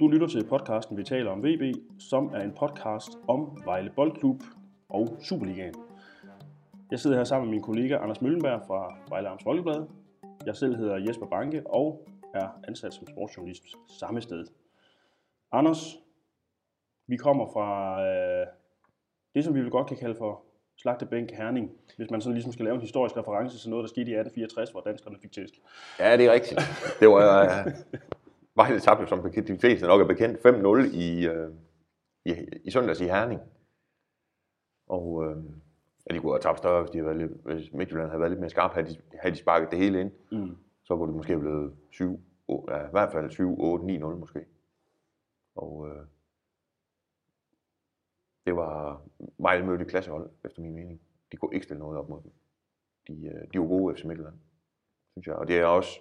Du lytter til podcasten Vi taler om VB, som er en podcast om Vejle Boldklub og Superligaen. Jeg sidder her sammen med min kollega Anders Møllenberg fra Vejle Arms Folkeblad. Jeg selv hedder Jesper Banke og er ansat som sportsjournalist samme sted. Anders, vi kommer fra øh, det, som vi vil godt kan kalde for slagtebænk Herning, hvis man sådan ligesom skal lave en historisk reference til noget, der skete i 1864, hvor danskerne fik tæsk. Ja, det er rigtigt. Det var uh, Vejle tabte, som de fleste nok er bekendt, 5-0 i, uh, i, i søndags i Herning. Og uh, ja, de kunne have tabt større, hvis, de havde været lidt, hvis Midtjylland havde været lidt mere skarp, havde de, havde de sparket det hele ind. Mm. Så kunne det måske have blevet 7, ja, i hvert fald 7, 8, 9-0 måske. Og uh, det var Vejle mødte klassehold, efter min mening. De kunne ikke stille noget op mod dem. De, uh, de var gode FC Midtjylland, synes jeg. Og det er også,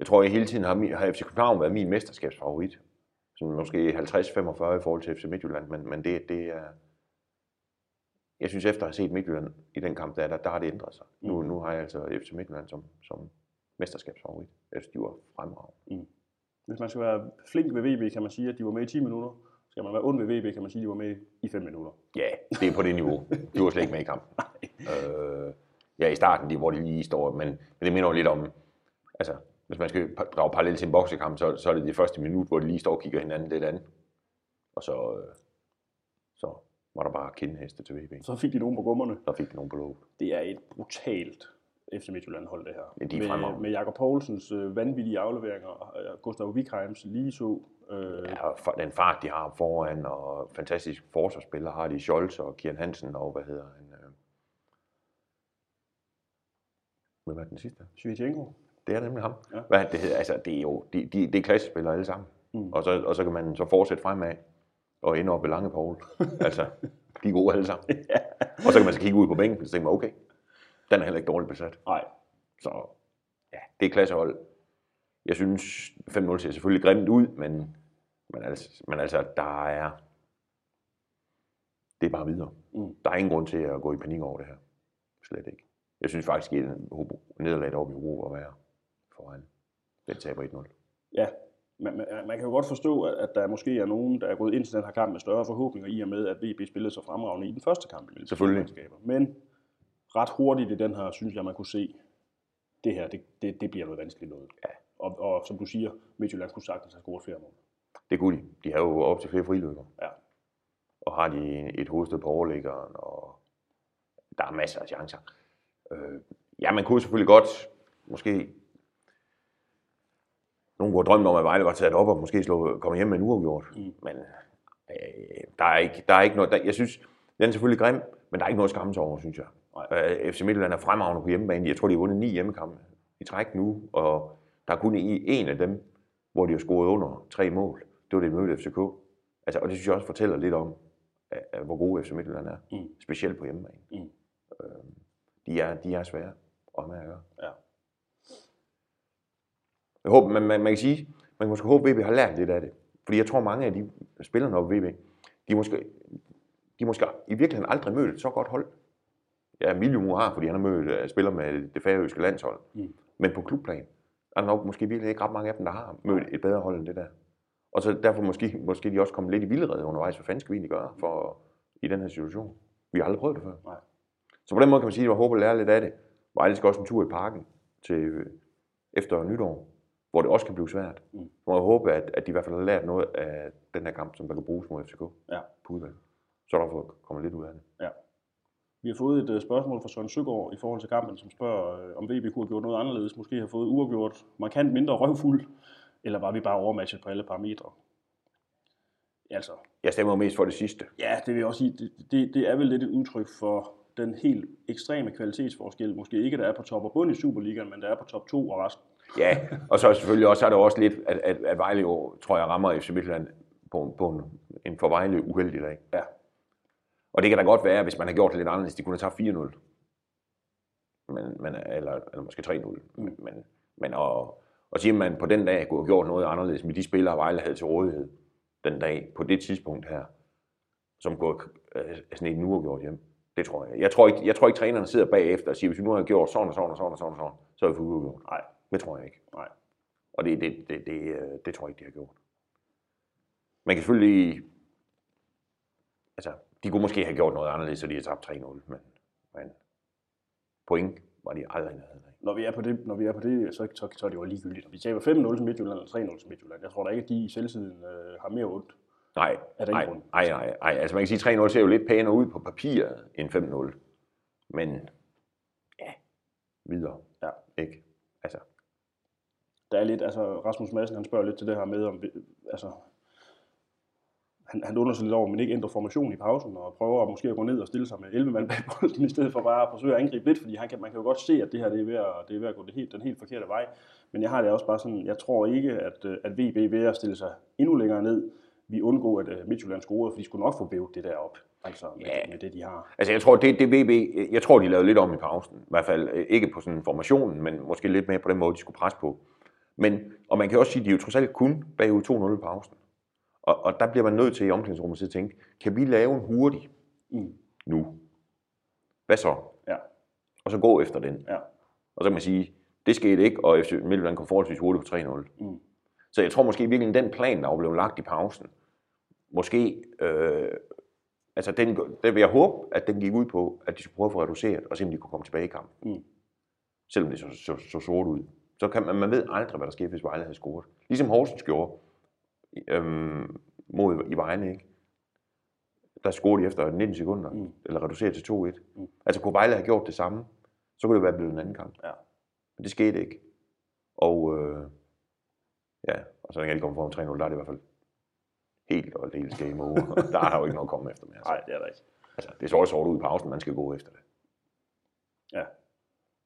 jeg tror, jeg hele tiden har, min, har FC København været min mesterskabsfavorit. Som måske 50-45 i forhold til FC Midtjylland, men, men det, det er... Jeg synes, efter at have set Midtjylland i den kamp, der, der, der har det ændret sig. Nu, Mm. nu har jeg altså FC Midtjylland som, som mesterskabsfavorit. Jeg synes, de var fremragende. Hvis man skal være flink ved VB, kan man sige, at de var med i 10 minutter. Skal man være ond ved VB, kan man sige, at de var med i 5 minutter. Ja, det er på det niveau. De var slet ikke med i kampen. Øh, ja, i starten, de, hvor de lige står, men, men det minder jo lidt om, altså, hvis man skal drage parallelt til en boksekamp, så, så er det det første minut, hvor de lige står og kigger hinanden lidt an. Og så, øh, så var der bare kindheste til VB. Så fik de nogen på gummerne. Så fik de nogen på låget. Det er et brutalt FC Midtjylland hold, det her. Ja, de med, med Jakob Poulsens øh, vanvittige afleveringer, øh, Gustav Wikheims lige så. Øh, Ja, og for, den fart, de har foran, og fantastisk forsvarsspillere har de Scholz og Kian Hansen, og hvad hedder han? Øh... Hvem er den sidste? Svitjenko. Det er nemlig ham. Ja. Hvad det hedder, altså, det er jo de, de, det er klassespillere alle sammen. Mm. Og, så, og så kan man så fortsætte fremad og ende op ved Lange Poul. altså, de er gode alle sammen. Og så kan man så kigge ud på bænken og tænke man, okay, den er heller ikke dårligt besat. Nej, Så ja, det er klassehold. Jeg synes, 5-0 ser selvfølgelig grimt ud, men, men, altså, men altså, der er... Det er bare videre. Mm. Der er ingen grund til at gå i panik over det her. Slet ikke. Jeg synes faktisk, at nederlaget oppe i Hobro at være foran. Den taber 1-0. ja. Man, man, man kan jo godt forstå, at, at der måske er nogen, der er gået ind til den her kamp med større forhåbninger, i og med, at VB spillede så fremragende i den første kamp. i Selvfølgelig. Men ret hurtigt i den her, synes jeg, man kunne se, det her, det, det, det bliver noget vanskeligt noget. Ja. Og, og som du siger, Midtjylland kunne sagtens have scoret flere mål. Det kunne de. De har jo op til flere friløber. Ja. Og har de et hovedsted på overlæggeren, og der er masser af chancer. Øh, ja, man kunne selvfølgelig godt, måske, nogen have drømt om, at Vejle var taget op og måske slå, komme hjem med en uafgjort. Mm. Men øh, der, er ikke, der er ikke noget, der, jeg synes, den er selvfølgelig grim, men der er ikke noget at skamme sig over, synes jeg. Øh, FC Midtjylland er fremragende på hjemmebane. Jeg tror, de har vundet ni hjemmekampe i træk nu, og der er kun i en af dem, hvor de har scoret under tre mål. Det var det møde FCK. Altså, og det synes jeg også fortæller lidt om, at, at hvor gode FC Midtjylland er. Mm. Specielt på hjemmebane. Mm. Øh, de, er, de er svære at have med at gøre. Ja. Jeg håber, man, man, man kan sige, man kan måske håbe, at VB har lært lidt af det. Fordi jeg tror, mange af de spillerne oppe VB, de måske, de måske i virkeligheden aldrig mødt et så godt hold. Ja, Miljo har, fordi han har mødt uh, spiller med det færøske landshold. Mm. Men på klubplan er der nok måske virkelig ikke ret mange af dem, der har mødt et bedre hold end det der. Og så derfor måske, måske de også kommet lidt i vildrede undervejs. Hvad fanden skal vi egentlig gøre for, i den her situation? Vi har aldrig prøvet det før. Nej. Så på den måde kan man sige, at jeg håber at lære lidt af det. Vejle skal også en tur i parken til øh, efter nytår, hvor det også kan blive svært. Mm. Så jeg håbe, at, at de i hvert fald har lært noget af den her kamp, som der kan bruges mod FCK Ja. på udvalg. Så er der fået kommet lidt ud af det. Vi har fået et øh, spørgsmål fra Søren Søgaard i forhold til kampen, som spørger, øh, om VB kunne have gjort noget anderledes. Måske have fået uafgjort markant mindre røvfuld, eller var vi bare overmatchet på alle parametre? Altså, Jeg stemmer mest for det sidste. ja, det vil jeg også sige, det, det, det er vel lidt et udtryk for den helt ekstreme kvalitetsforskel. Måske ikke, der er på top og bund i Superligaen, men der er på top 2 og resten. Ja, og så selvfølgelig også, er det også lidt, at, at, at Vejle jo, tror jeg, rammer FC Midtjylland på, på en, en for Vejle uheldig dag. Ja. Og det kan da godt være, hvis man har gjort det lidt anderledes, de kunne have taget 4-0. Men, men, eller, eller måske 3-0. Men, men, men og, og siger man på den dag kunne have gjort noget anderledes med de spillere, Vejle havde til rådighed den dag, på det tidspunkt her, som går øh, sådan en uafgjort hjem. Det tror jeg. Jeg tror ikke, jeg tror ikke trænerne sidder bagefter og siger, hvis vi nu har gjort sådan og sådan og sådan og sådan, og sådan så er vi for uafgjort. Nej, Det tror jeg ikke. nej. Og det, det, det, det, øh, det tror jeg ikke, de har gjort. man kan selvfølgelig... Altså, de kunne måske have gjort noget anderledes, så de har tabt 3-0, men, men point var de aldrig nærheden af. Når vi er på det, når vi er på det så, så, så er det jo ligegyldigt. Om vi taber 5-0 til Midtjylland eller 3-0 til Midtjylland. Jeg tror da ikke, at de i selvtiden øh, har mere ondt. Nej, nej, nej, nej, nej. Altså man kan sige, at 3-0 ser jo lidt pænere ud på papiret end 5-0. Men ja, videre. Ja. Ikke? Der er lidt, altså Rasmus Madsen, han spørger lidt til det her med, om vi, altså, han, han undrer sig lidt over, man ikke ændrer formation i pausen, og prøver måske at gå ned og stille sig med 11 mand bag bolden, i stedet for bare at forsøge at angribe lidt, fordi han kan, man kan jo godt se, at det her det er ved at, det er ved at gå det helt, den helt forkerte vej. Men jeg har det også bare sådan, jeg tror ikke, at, øh, at VB ved at stille sig endnu længere ned, vi undgå, at øh, Midtjylland scorede, for de skulle nok få bævet det der op, altså med, Ja. med det, de har. altså jeg tror, det, det VB, jeg tror, de lavede lidt om i pausen. I hvert fald øh, ikke på sådan formationen, men måske lidt mere på den måde, de skulle presse på. Men, og man kan også sige, at de er jo trods alt kun bagud 2-0 i pausen. Og, og der bliver man nødt til i omklædningsrummet at tænke, kan vi lave en hurtig Mm. nu? Hvad så? Ja, Og så gå efter den. ja, Og så kan man sige, det skete ikke, og FC Midtjylland kom forholdsvis hurtigt på 3-0. Mm. Så jeg tror måske virkelig, den plan, der blevet lagt i pausen, måske, øh, altså den, den vil jeg håbe, at den gik ud på, at de skulle prøve at få reduceret, og se om de kunne komme tilbage i kampen. Mm. Selvom det så, så, så sort ud. Så kan man, man ved aldrig, hvad der sker, hvis Vejle havde scoret. Ligesom Horsens gjorde øhm, mod i Vejle, ikke? Der scorede de efter 19 sekunder, Mm. eller reduceret til 2-1. Mm. Altså kunne Vejle have gjort det samme, så kunne det være blevet en anden kamp. Ja. Men det skete ikke. Og øh, ja, og så længe de kommer foran 3-0, der er det i hvert fald helt og aldeles game over. der er der jo ikke noget at komme efter mere. Altså, nej, det er der ikke. altså, det så også sort ud i pausen, man skal gå efter det. Ja.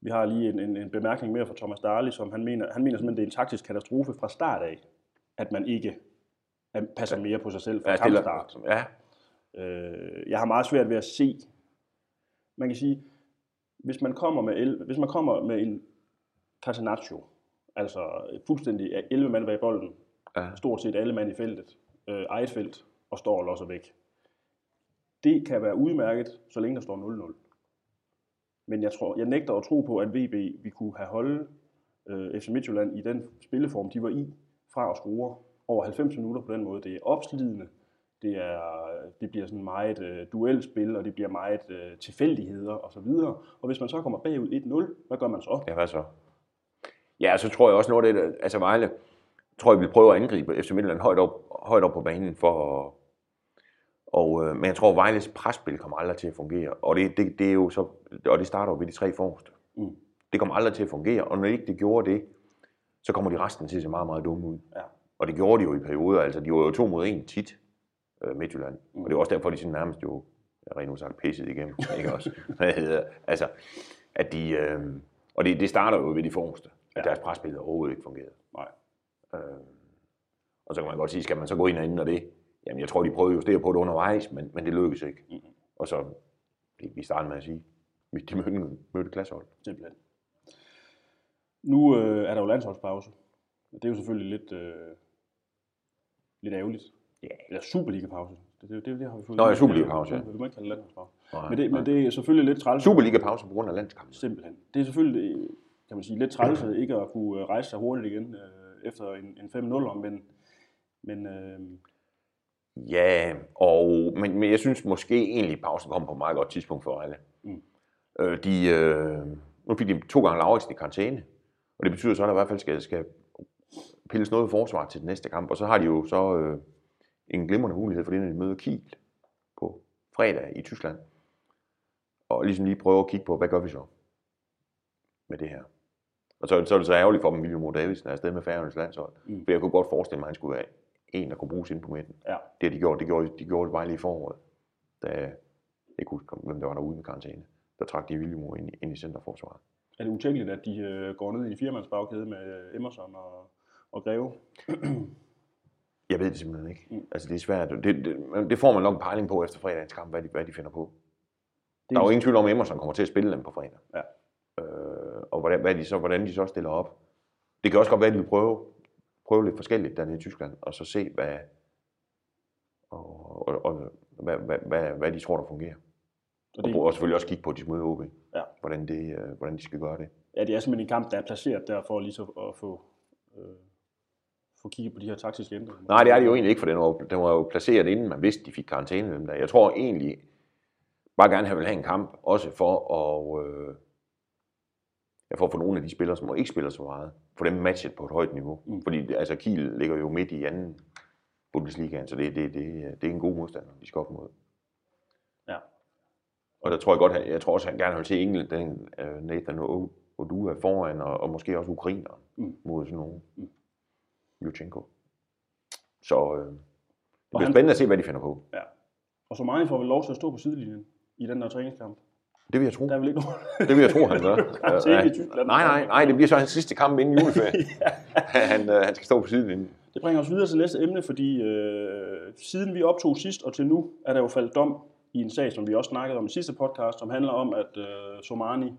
Vi har lige en, en, en bemærkning mere fra Thomas Darley, som han mener, han mener simpelthen, det er en taktisk katastrofe fra start af, at man ikke er- passer mere på sig selv fra Ja, kampstart. ja, Øh, jeg har meget svært ved at se, man kan sige, hvis man kommer med, el, hvis man kommer med en Catenaccio, altså fuldstændig 11 mand bag bolden, ja. stort set alle mand i feltet, øh, eget felt, og står og losser væk. Det kan være udmærket, så længe der står 0-0. Men jeg, tror, jeg nægter at tro på, at VB vi kunne have holdt øh, FC Midtjylland i den spilleform, de var i, fra at score over 90 minutter på den måde. Det er opslidende, det, er, det bliver sådan meget øh, duelspil, og det bliver meget øh, tilfældigheder osv. Og hvis man så kommer bagud 1-0, hvad gør man så? Ja, hvad så? Ja, så tror jeg også noget af det, altså Vejle, tror jeg vi prøver at angribe FC Midtjylland højt op, højt op på banen for at, og, øh, men jeg tror, at Vejles presspil kommer aldrig til at fungere. Og det, det, det er jo så, og det starter jo ved de tre forreste. Mm. Det kommer aldrig til at fungere, og når ikke det gjorde det, så kommer de resten til at se meget, meget dumme ud. Ja. Og det gjorde de jo i perioder, altså de var jo to mod en tit, øh, Midtjylland. Mm. Og det er også derfor, de sådan nærmest jo, jeg rent udsagt, pisset igennem, ikke også? Altså, at de, øh, og det, det starter jo ved de forreste, at Ja. deres presspil overhovedet ikke fungerede. Nej. Øh, og så kan man godt sige, skal man så gå ind og ændre det? Jamen, jeg tror, de prøvede at justere på det undervejs, men, men det lykkedes ikke. Mhm. Og så, det vi startede med at sige, de mødte, mødte klassehold. Simpelthen. Nu øh, er der jo landsholdspause. Og det er jo selvfølgelig lidt, øh, lidt ærgerligt. Ja. Eller Superliga-pause. Det, det, det, det har vi fået. Nå, ja, Superliga-pause, ja. Vi må ikke kalde landsholdspause. Nej, Men det, nej. men det er selvfølgelig lidt træls. Superliga-pause på grund af landskampen. Simpelthen. Det er selvfølgelig, øh, kan man sige, lidt træls at ikke at kunne øh, rejse sig hurtigt igen øh, efter en, en 5-0, men, men øh, Ja, og, men, men jeg synes måske egentlig, at pausen kom på et meget godt tidspunkt for alle. Mm. Øh, de, øh, nu fik de to gange Lauritsen i karantæne, og det betyder så, at der i hvert fald skal, skal pilles noget forsvar til den næste kamp, og så har de jo så øh, en glimrende mulighed for det, når de møder Kiel på fredag i Tyskland. Og ligesom lige prøve at kigge på, hvad gør vi så med det her. Og så, så er det så ærgerligt for dem, William Davidsen er afsted med Færøernes landshold. Mm. Mm. For jeg kunne godt forestille mig, at han skulle være en, der kunne bruges ind på midten. ja, Det har de gjort, det gjorde, de gjorde det bare lige i foråret. Da, jeg kan huske, hvem der var derude med karantæne. Der trak de William ind, i- ind i centerforsvaret. er det utænkeligt, at de øh, går ned i en firemandsbagkæde med øh, Emerson og, og Greve? Jeg ved det simpelthen ikke. Mm. Altså, det er svært. Det, det, det får man nok en pejling på efter fredagens kamp, hvad de, hvad de finder på. Det Der er jo ingen tvivl om, at Emerson kommer til at spille dem på fredag. Ja. Øh, og hvordan, hvad de så, hvordan de så stiller op. Det kan også godt være, at de vil prøve, prøve lidt forskelligt dernede i Tyskland, og så se, hvad, og, og, og, hvad, hvad, hvad, hvad de tror, der fungerer. Og det, og selvfølgelig også kigge på, at de skal møde OB. Ja. Hvordan, det, øh, hvordan de skal gøre det. ja, det er simpelthen en kamp, der er placeret der for lige så at få, øh, få kigget på de her taktiske ændringer? Nej, det er det jo egentlig ikke, for den var, den var jo placeret inden man vidste, de fik karantæne dem der. Jeg tror egentlig bare gerne, han vil have en kamp, også for at, øh, for at få nogle af de spillere, som ikke spiller så meget, få dem matchet på et højt niveau. Mm. Fordi altså, Kiel ligger jo midt i anden Bundesligaen, så det, det, det, det er en god modstander, de skal op mod. Ja. Og der tror jeg godt, jeg tror også, han gerne vil se England, den uh, Nathan O- Odua foran, og, og måske også ukrainer Mm. mod sådan nogle. Mm. Juchenko. Så øh, det Og bliver han- spændende at se, hvad de finder på. Ja. Og så meget får vel lov til at stå på sidelinjen i den der træningskamp. Det vil jeg tro. Der er vel ikke nogen... Det vil jeg tro, han gør. Ja. nej, nej, nej, det bliver så hans sidste kamp inden juleferie. han, øh, han skal stå på sidelinjen. Det bringer os videre til næste emne, fordi øh, siden vi optog sidst og til nu, er der jo faldet dom i en sag, som vi også snakkede om i sidste podcast, som handler om, at øh, Somani,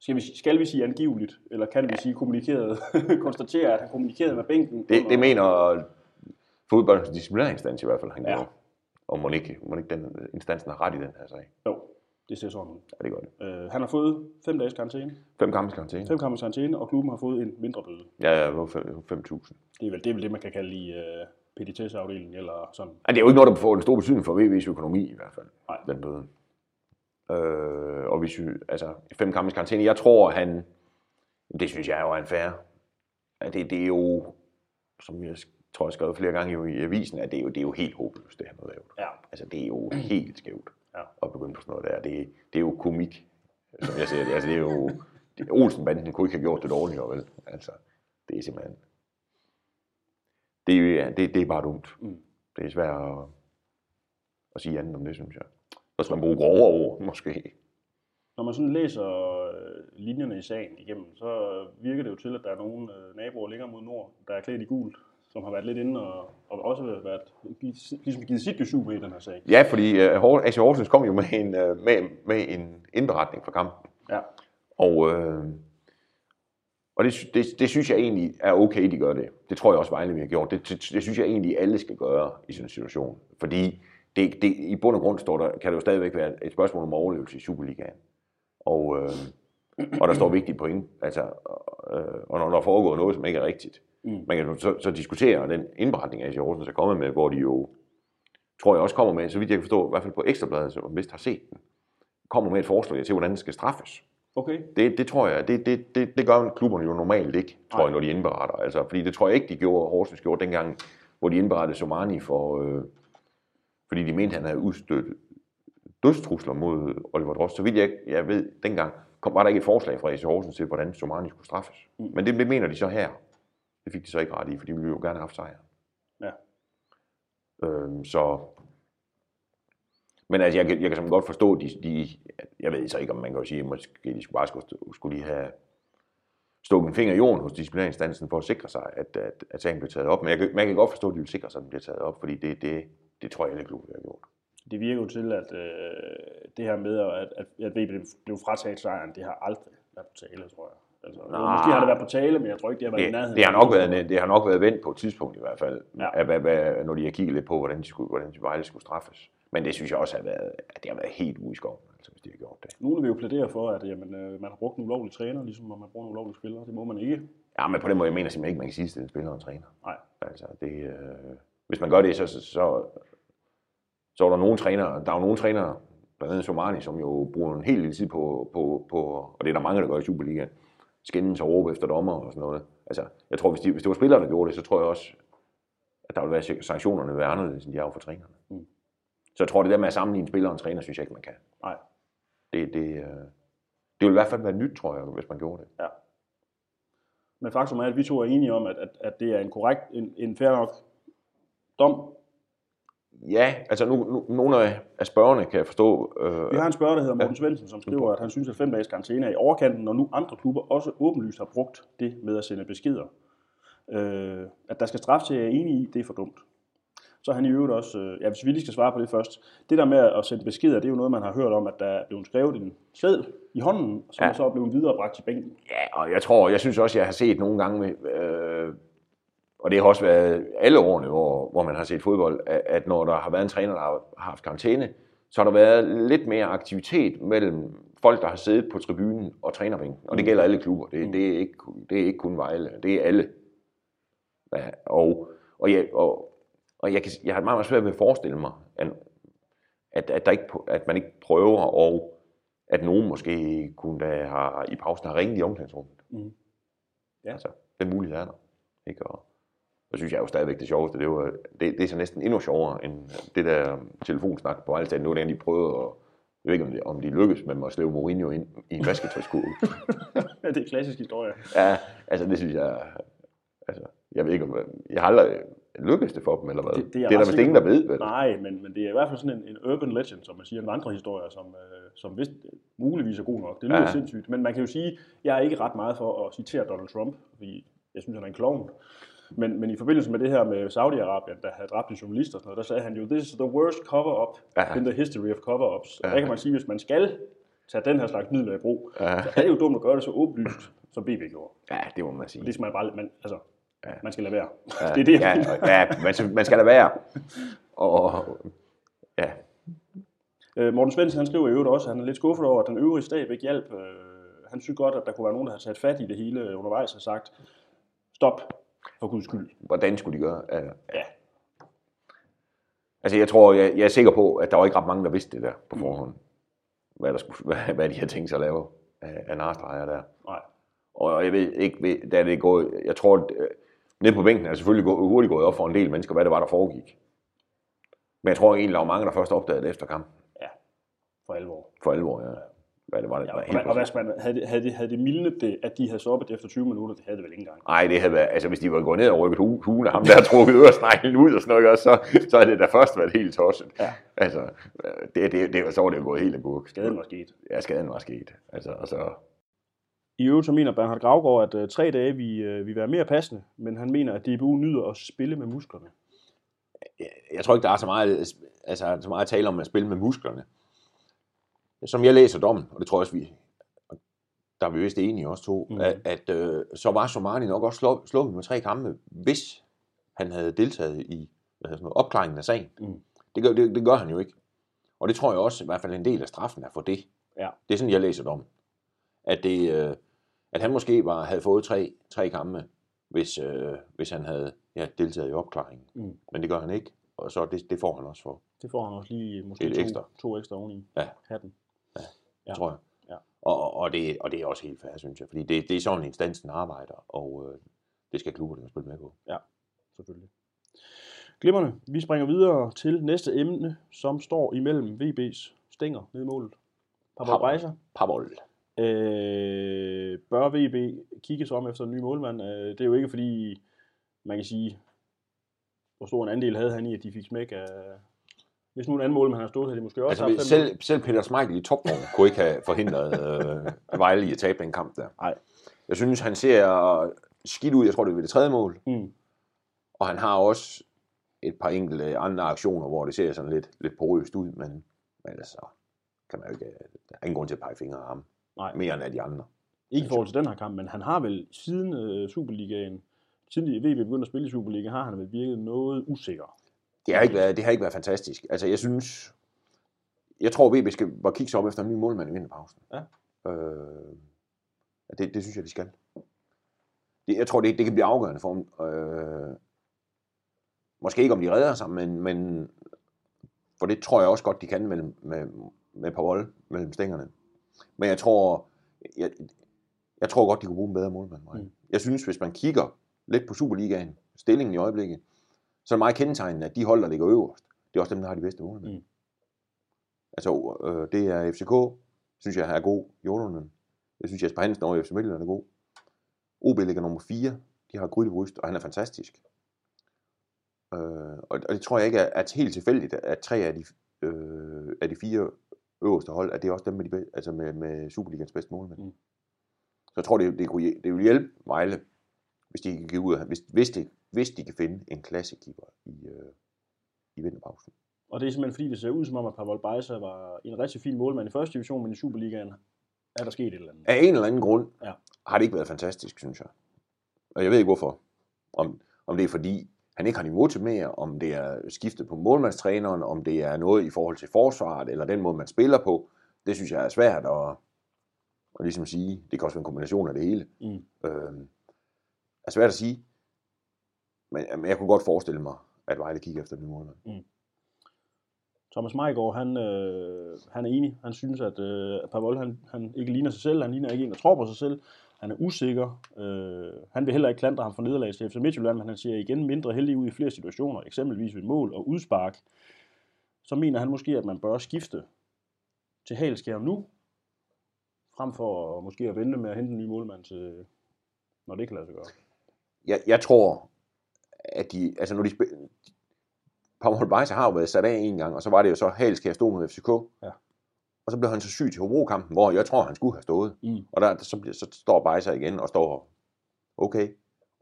skal vi, skal vi sige angiveligt, eller kan vi sige kommunikeret, konstatere, at han kommunikerede med bænken? Det, under- det mener fodboldens disciplinærinstans i hvert fald, han Ja. ja. gjorde. Og må ikke, må ikke den instansen har ret i den her sag. Jo, det ser sådan ud. Ja, det gør det. Øh, han har fået fem dages karantæne, Fem kampe i karantæne. fem kampe karantæne, og klubben har fået en mindre bøde. Ja, ja, det var fem- 5.000. Det er vel det, er vel det man kan kalde i øh, PDTS-afdelingen, eller sådan. Ja, det er jo ikke noget, der får en stor betydning for VV's økonomi i hvert fald, Nej. den bøde. Øh, og hvis vi, altså, fem kampe i karantæne, jeg tror, han, det synes jeg jo er en fair. At det, det er jo, som jeg tror, jeg har skrevet flere gange jo i avisen, at det er jo, det er jo helt håbløst, det han har lavet. Ja, Altså, det er jo helt skævt Ja. at begynde på sådan noget der. Det, det er jo komik, som jeg ser det. Altså, det er jo, det, Olsenbanden kunne ikke have gjort det dårligere, vel? Altså, det er simpelthen, det er, det, det er bare dumt. Mm. Det er svært at, at sige andet om det, synes jeg. Så skal man bruge grovere ord, måske. Når man sådan læser øh, linjerne i sagen igennem, så virker det jo til, at der er nogle øh, naboer længere mod nord, der er klædt i gult, som har været lidt inde og, og også været, ligesom givet sit besøg med i den her sag. Ja, fordi uh, AC Horsens kom jo med en, uh, med, med en indberetning fra kampen. Ja, Og, øh, og det, det, det synes jeg egentlig er okay, de gør det. Det tror jeg også, Vejle vi har gjort. Det, det, det synes jeg egentlig, alle skal gøre i sådan en situation. Fordi det, det, i bund og grund står der, kan det jo stadigvæk være et spørgsmål om overlevelse i Superligaen. Og, øh, og der står vigtige point. Altså, øh, og når der foregår noget, som ikke er rigtigt, Mm. man kan så, så diskutere den indberetning, AC Horsens er kommet med, hvor de jo, tror jeg også kommer med, så vidt jeg kan forstå, i hvert fald på Ekstrabladet, som vist har set den, kommer med et forslag til, hvordan den skal straffes. okay. Det, det tror jeg, det, det, det, det gør klubberne jo normalt ikke, tror Nej. jeg, når de indberetter. Altså, fordi det tror jeg ikke, de gjorde, Horsens gjorde dengang, hvor de indberettede Somani for, øh, fordi de mente, han havde udstødt dødstrusler mod Oliver Drost. Så vidt jeg, jeg ved, dengang kom, var der ikke et forslag fra AC Horsens til, hvordan Somani skulle straffes. Mm. Men det, det mener de så her. Det fik de så ikke ret i, for de ville jo gerne have haft sejr. Ja. Øhm, så... Men altså, jeg, kan- jeg kan simpelthen godt forstå, de, de, jeg ved så ikke, om man kan jo sige, at måske de skulle bare skulle, skulle lige have stukket en finger i jorden hos disciplinærinstansen for at sikre sig, at, at, at sagen blev taget op. Men jeg, kan- man kan godt forstå, at de vil sikre sig, at den bliver taget op, fordi det, det, det tror jeg, alle klubber har gjort. Det virker jo til, at øh, det her med, at, at, at VB blev- blev frataget sejren, det har aldrig været på tale, tror jeg. Altså, Nej. måske har det været på tale, men jeg tror ikke, det har været i Det, nærheden. det, har nok været, det har nok været vendt på et tidspunkt i hvert fald, Ja. at, hvad, hvad, når de har kigget lidt på, hvordan de, skulle, hvordan de Vejle skulle straffes. Men det synes jeg også har været, at det har været helt ude i skoven, altså, hvis de har gjort det. Nogle vil jo plædere for, at jamen, øh, man har brugt en ulovlig træner, ligesom man bruger en ulovlig spiller. Det må man ikke. Ja, men på den måde, jeg mener simpelthen ikke, man kan sige, at en spiller og en træner. Nej. Altså, det, øh, hvis man gør det, så, så, så, så er der nogle trænere, der er jo nogle trænere, blandt andet Somani, som jo bruger en hel lille tid på, på, på, og det er der mange, der gør i Superligaen, skændes og råbe efter dommer og sådan noget. Altså, jeg tror, hvis, de, hvis det var spillere, der gjorde det, så tror jeg også, at der ville være sanktionerne ville være anderledes, end de er jo for trænerne. Mm. Så jeg tror, det der med at sammenligne spiller og en træner, synes jeg ikke, man kan. Nej. Det, det, øh, det vil i hvert fald være nyt, tror jeg, hvis man gjorde det. Men faktum er, at vi to er enige om, at, at, at det er en korrekt, en, en fair nok dom. Ja, altså nu, nu, nogle af, af spørgerne kan jeg forstå, øh, Vi har en spørger, der hedder Morten Svendsen, som skriver, at han synes, at fem dages karantæne er i overkanten, når nu andre klubber også åbenlyst har brugt det med at sende beskeder. Øh, at der skal straf til, jeg er enig i, det er for dumt. Så er han i øvrigt også, øh, ja, hvis vi lige skal svare på det først. Det der med at sende beskeder, det er jo noget, man har hørt om, at der er blevet skrevet en seddel i hånden, som ja. Ja. så er blevet viderebragt til bænken. Ja, og jeg tror, jeg synes også, jeg har set nogle gange, med, øh, og det har også været alle årene, hvor, hvor man har set fodbold, at, når der har været en træner, der har haft karantæne, så har der været lidt mere aktivitet mellem folk, der har siddet på tribunen og trænerbænken. Og det gælder alle klubber. Det, det, er, ikke, det er ikke kun Vejle, det er alle. Ja, og, og, jeg, og, og jeg, kan, jeg har meget, meget svært ved at forestille mig, at, at, at, der ikke, at man ikke prøver, og at nogen måske kunne da have, i pausen have ringet i omklædningsrummet. Mm. Ja. Altså, den mulighed er der. Ikke? Og, så synes jeg jo stadigvæk det sjoveste, det, var, det, det er så næsten endnu sjovere end det der telefonsnak på alt Nu er det, de prøvede at, jeg ved ikke, om de, om de lykkes med at slæve Mourinho ind i en vasketøjskurve. ja, det er en klassisk historie. Ja, altså det synes jeg, altså, jeg ved ikke, om jeg har aldrig lykkes det for dem, eller hvad? Det, det det er, er der vist ingen, der ved, vel? Nej, men, men det er i hvert fald sådan en, en urban legend, som man siger, en vandrehistorie, som, øh, som vist muligvis er god nok. Det lyder ja. sindssygt, men man kan jo sige, jeg er ikke ret meget for at citere Donald Trump, fordi jeg synes, han er en klovn. Men, men i forbindelse med det her med Saudi-Arabien, der havde dræbt en journalist og sådan noget, der sagde han jo, this is the worst cover-up ja. in the history of cover-ups. Ja. Og der kan man sige, hvis man skal tage den her slags midler i brug, ja. så er det jo dumt at gøre det så åbenlyst, som BB gjorde. Ja, det må man sige. Det skal man bare, man, altså, ja. man skal lade være. Ja. det er det, ja, ja, man, skal, man skal lade være. Og, ja. Øh, Morten Svendsen, han skriver i øvrigt også, at han er lidt skuffet over, at den øvrige stab ikke hjalp. Øh, han synes godt, at der kunne være nogen, der havde taget fat i det hele undervejs og sagt, stop, for guds skyld. Hvordan skulle de gøre? Altså, ja. Altså, jeg tror, jeg, jeg er sikker på, at der var ikke ret mange, der vidste det der på forhånd. Hvad, der skulle, hvad, hvad de havde tænkt sig at lave af, af narstreger der. Nej. Og jeg ved ikke, da det gået, jeg tror, at, øh, nede på bænken er selvfølgelig gået, hurtigt gået op for en del mennesker, hvad det var, der foregik. Men jeg tror egentlig, der var mange, der først opdagede det efter kampen. Ja, for alvor. For alvor, ja hvad det var. Det ja, var helt og, hvad man, havde, det, havde, det, havde det mildnet det, at de havde stoppet efter 20 minutter? Det havde det vel ikke engang. Nej, det havde været, altså hvis de var gået ned og rykket hu, af ham, der har trukket øresneglen ud og sådan noget, så, så er det da først været helt tosset. Ja. Altså, det, det, det, så var det jo gået helt agurk. Skaden var sket. Ja, skaden var sket. Altså, og så... I øvrigt så mener Bernhard Gravgaard, at uh, tre dage vi, uh, vil være mere passende, men han mener, at DBU nyder at spille med musklerne. Jeg, jeg tror ikke, der er så meget, altså, så meget at tale om at spille med musklerne. Som jeg læser dommen, og det tror jeg også, vi, der er vi vist enige også to, mm. at, at øh, så var Somani nok også slået, slået med tre kampe, hvis han havde deltaget i hvad sådan noget, opklaringen af sagen. Mm. Det, gør, det, det gør han jo ikke. Og det tror jeg også, i hvert fald en del af straffen er for det. Ja. Det er sådan, jeg læser dommen. At, det, øh, at han måske var, havde fået tre, tre kampe, hvis, øh, hvis han havde ja, deltaget i opklaringen. Mm. Men det gør han ikke, og så det, det får han også for. Det får han også lige måske to, ekstra. to ekstra oveni ja. hatten. Ja, tror jeg. Ja. Og, og, det, og det er også helt fair, synes jeg, fordi det, det er sådan, instansen arbejder, og øh, det skal klubberne spille med på. Ja, selvfølgelig. Glimmerne, vi springer videre til næste emne, som står imellem VB's stænger ned i målet. Bejser. Pabol. Øh, bør VB kigge sig om efter en ny målmand? Øh, det er jo ikke fordi, man kan sige, hvor stor en andel havde han i, at de fik smæk af, hvis nu en anden målmand har stået, havde de måske også altså, haft selv, selv Peter Schmeichel i topform kunne ikke have forhindret øh, Vejle i at tabe en kamp der. Nej. Jeg synes, han ser skidt ud. Jeg tror, det er ved det tredje mål. Mm. Og han har også et par enkelte andre aktioner, hvor det ser sådan lidt, lidt porøst ud, men, men altså, kan man jo ikke, der er ingen grund til at pege fingre af ham. Nej. Mere end af de andre. Ikke i forhold til den her kamp, men han har vel siden uh, Superligaen, siden VB begyndte at spille i Superligaen, har han vel virket noget usikker. Det har ikke været, det har ikke været fantastisk. Altså, jeg synes, jeg tror, VB skal bare kigge sig op efter en ny målmand i vinterpausen. Ja. Øh, det, det synes jeg, de skal. Det, jeg tror, det, det kan blive afgørende for dem. Øh, måske ikke, om de redder sig, men, men for det tror jeg også godt, de kan mellem, med, med Pavol mellem stængerne. Men jeg tror, jeg, jeg tror godt, de kunne bruge en bedre målmand. Mm. Jeg synes, hvis man kigger lidt på Superligaen, stillingen i øjeblikket, så er det meget kendetegnende, at de hold, der ligger øverst, det er også dem, der har de bedste målmænd. Mm. Altså, øh, det er FCK, synes jeg er god. Jordlund. Jeg synes, Jesper Hansen over FC Midtjylland er god. OB ligger nummer 4. De har Gryde Bryst, og han er fantastisk. Øh, og, og det tror jeg ikke er, er helt tilfældigt, at tre af de, øh, af de fire øverste hold, at det er også dem med, de, altså med, med Superligans bedste målmænd. Mm. Så jeg tror, det, det, kunne, det vil hjælpe Vejle, hvis de kan give ud af, hvis, hvis, det, hvis de kan finde en klassekeeper i, øh, i vinterpausen. Og det er simpelthen fordi, det ser ud som om, at Pavel Bejser var en rigtig fin målmand i første division, men i Superligaen er der sket et eller andet. Af en eller anden grund ja. har det ikke været fantastisk, synes jeg. Og jeg ved ikke hvorfor. Om, om det er fordi, han ikke har niveau til mere, om det er skiftet på målmandstræneren, om det er noget i forhold til forsvaret, eller den måde, man spiller på. Det synes jeg er svært at, at ligesom sige. Det kan også være en kombination af det hele. Mm. Øhm, er svært at sige. men, men jeg kunne godt forestille mig, at Vejle kigger efter den målmand. Mm. Thomas Meigård, han, øh, han er enig. Han synes, at øh, Pavol, han, han ikke ligner sig selv. Han ligner ikke en, der tror på sig selv. Han er usikker. Øh, han vil heller ikke klandre ham for nederlag til FC Midtjylland, men han siger igen mindre heldig ud i flere situationer, eksempelvis ved mål og udspark. Så mener han måske, at man bør skifte til Halskjær nu, frem for måske at vente med at hente en ny målmand til, når det kan lade sig gøre. Jeg, jeg tror, at de, altså når de spiller, Beise har jo været sat af en gang, og så var det jo så, Halskær stod mod FCK. Ja. Og så blev han så syg til Hobro-kampen, hvor jeg tror, han skulle have stået. Mm. Og der, så, bliver, så står Beise igen og står, okay,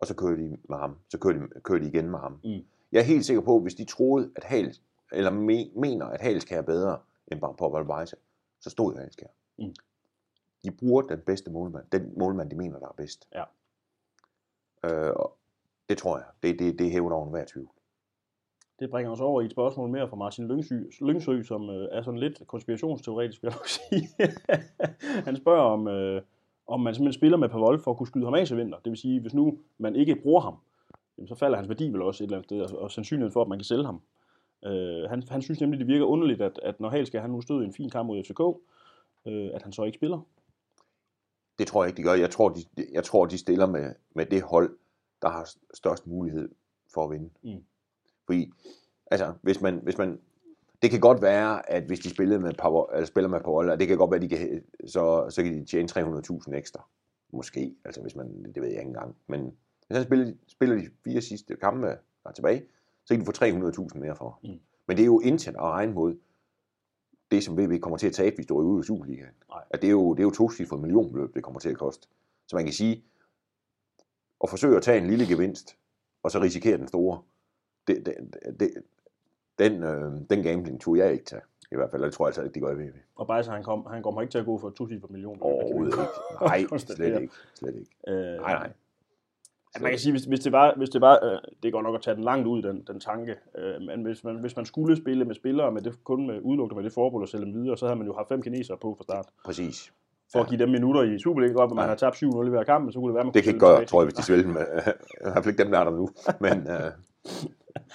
og så kører de med ham. Så kører de, kører de igen med ham. Mm. Jeg er helt sikker på, at hvis de troede, at Hals, eller me, mener, at Halskær er bedre end Paul Beise, så stod Halskær. Mm. De bruger den bedste målmand. Den målmand, de mener, der er bedst. Ja. Øh, og det tror jeg. Det, det, det hæver over enhver tvivl. Det bringer os over i et spørgsmål mere fra Martin Lyngsø, Lyngsø som øh, er sådan lidt konspirationsteoretisk, vil jeg nok sige. Han spørger, om, øh, om man simpelthen spiller med Pavol for at kunne skyde ham af til vinter. Det vil sige, hvis nu man ikke bruger ham, jamen, så falder hans værdi vel også et eller andet sted, og, og sandsynligheden for, at man kan sælge ham. Øh, han, han synes nemlig, det virker underligt, at, at når skal han nu stod i en fin kamp mod FCK, øh, at han så ikke spiller. Det tror jeg ikke, de gør. Jeg tror, de, jeg tror, de stiller med, med det hold, der har størst mulighed for at vinde. Mm. Fordi, altså, hvis man, hvis man, det kan godt være, at hvis de spiller med Power, eller spiller med Power, det kan godt være, at de kan, så, så kan de tjene 300.000 ekstra. Måske, altså hvis man, det ved jeg ikke engang. Men hvis han spiller, spiller de fire sidste kampe, der er tilbage, så kan de få 300.000 mere for. Mm. Men det er jo intet at regne mod det, som VB kommer til at tabe, hvis du er ude i Superligaen. At det er jo, det er jo to cifre millionbeløb, det kommer til at koste. Så man kan sige, at forsøge at tage en lille gevinst, og så risikere den store, det, det, det, den, øh, den gambling tog jeg ikke til. I hvert fald, det tror jeg altså ikke, de gør i VB. Og Bejser, han, kom, han kommer ikke til at gå for 2 millioner. Overhovedet ikke. Nej, slet ikke. Slet ikke. Øh, Nej, nej. At man kan sige, hvis, hvis det var, hvis det var øh, det går nok at tage den langt ud, den, den tanke, øh, men hvis man, hvis man skulle spille med spillere, med det, kun med udelukkende med det formål at sælge dem videre, så havde man jo haft fem kinesere på fra start. Præcis. For ja. at give dem minutter i Superliga, godt, at man Ja. har tabt 7-0 i hver kamp, men så kunne det være, man Det kan ikke gøre, tror jeg, hvis de svælger med. I hvert fald ikke dem, der er der nu. Men, øh,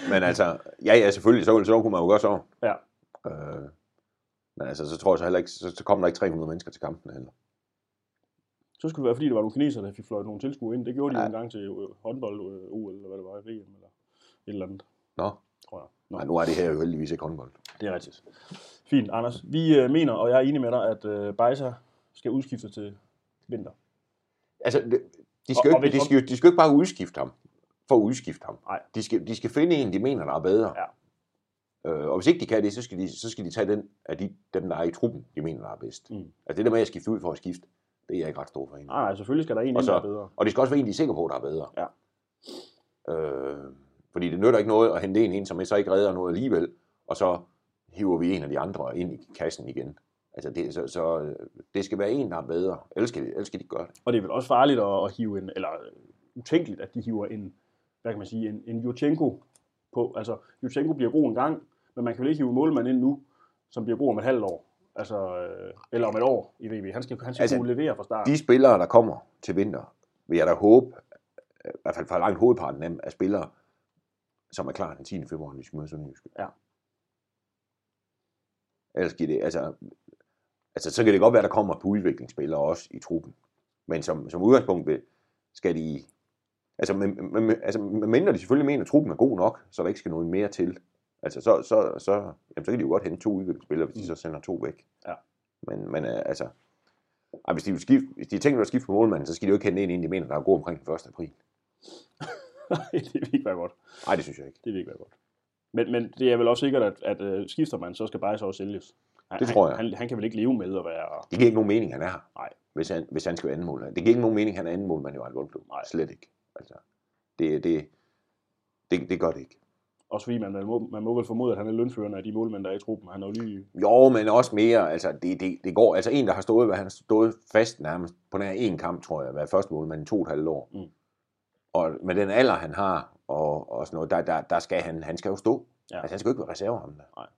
men altså, ja, ja, selvfølgelig, så, så kunne man jo gøre så. Ja. Øh, men altså, så tror jeg så heller ikke, så, så kommer der ikke 300 mennesker til kampen heller. Så skulle det være, fordi der var nogle kinesere, der fik fløjt nogle tilskuere ind. Det gjorde de Ja. en gang til øh, håndbold, øh, OL, eller hvad det var, VM, eller et eller andet, Nå, tror jeg. Nå. nej, nu er det her jo heldigvis ikke håndbold. Det er rigtigt. Fint, Anders. Vi øh, mener, og jeg er enig med dig, at øh, Bejser skal udskifte til vinter. Altså, det- de skal, Og- og ikke, de, skal, de skal ikke bare udskifte ham, for at udskifte ham. Nej. De skal, de skal finde en, de mener, der er bedre. Ja. Øh, og hvis ikke de kan det, så skal de, så skal de tage den af de, dem, der er i truppen, de mener, der er bedst. Mm. Altså det der med at skifte ud for at skifte, det er jeg ikke ret stor for en. Nej, nej, selvfølgelig skal der en Og så- der er bedre. Og det skal også være en, de er sikre på, der er bedre. Ja. Øh, fordi det nytter ikke noget at hente en ind, som så ikke redder noget alligevel, og så hiver vi en af de andre ind i kassen igen. Altså det, så, så øh, det skal være en, der er bedre. Ellers skal, de- ellers skal de ikke gøre det. Og det er vel også farligt at, at hive en, eller øh, utænkeligt, at de hiver en, hvad kan man sige, en, en Jutjenko på. Altså, Jutjenko bliver god en gang, men man kan vel ikke hive en målmand ind nu, som bliver god om et halvt år. Altså, øh, eller om et år i VB. Han skal, han skal Altså, kunne levere fra start. De spillere, der kommer til vinter, vil jeg da håbe, i hvert fald for langt hovedparten af dem, er spillere, som er klar den 10. februar, når de skal møde Sønderjyske. Ja. Ellers giver det, altså, altså, så kan det godt være, der kommer på udviklingsspillere også i truppen. Men som, som udgangspunkt skal de, altså, med, med, altså, med mindre de selvfølgelig mener, at truppen er god nok, så der ikke skal noget mere til. Altså, så, så, så, jamen, så kan de jo godt hente to udviklingsspillere, hvis de så sender to væk. Ja. Men, men øh, altså, ej, hvis de, vil skifte, hvis de tænker at skifte på målmanden, så skal de jo ikke hente en ind, de mener, der er god omkring den 1. april. Nej, det vil ikke være godt. Nej, det synes jeg ikke. Det vil ikke være godt. Men, men det er vel også sikkert, at, at uh, skifter man, så skal bare så også sælges. Han, Det tror jeg. Han, han, han kan vel ikke leve med at være... Det giver ikke nogen mening, han er her. Nej. Hvis han, hvis han skal være anden mål. Det giver ikke nogen mening, han er anden målmand i Vejle Boldklub. Nej. Slet ikke. Altså, det, det, det, det gør det ikke. Også fordi man, man, må, man må vel formode, at han er lønførende af de målmænd, der er i truppen. Han er jo lige... Jo, men også mere, altså det, det, det går, altså en, der har stået, hvad han stået fast nærmest på nær en kamp, tror jeg, været første målmand i to og et halvt år. Mm. Og med den alder, han har, og, og sådan noget, der, der, der skal han, han skal jo stå. Ja. Altså han skal jo ikke være reserve ham der.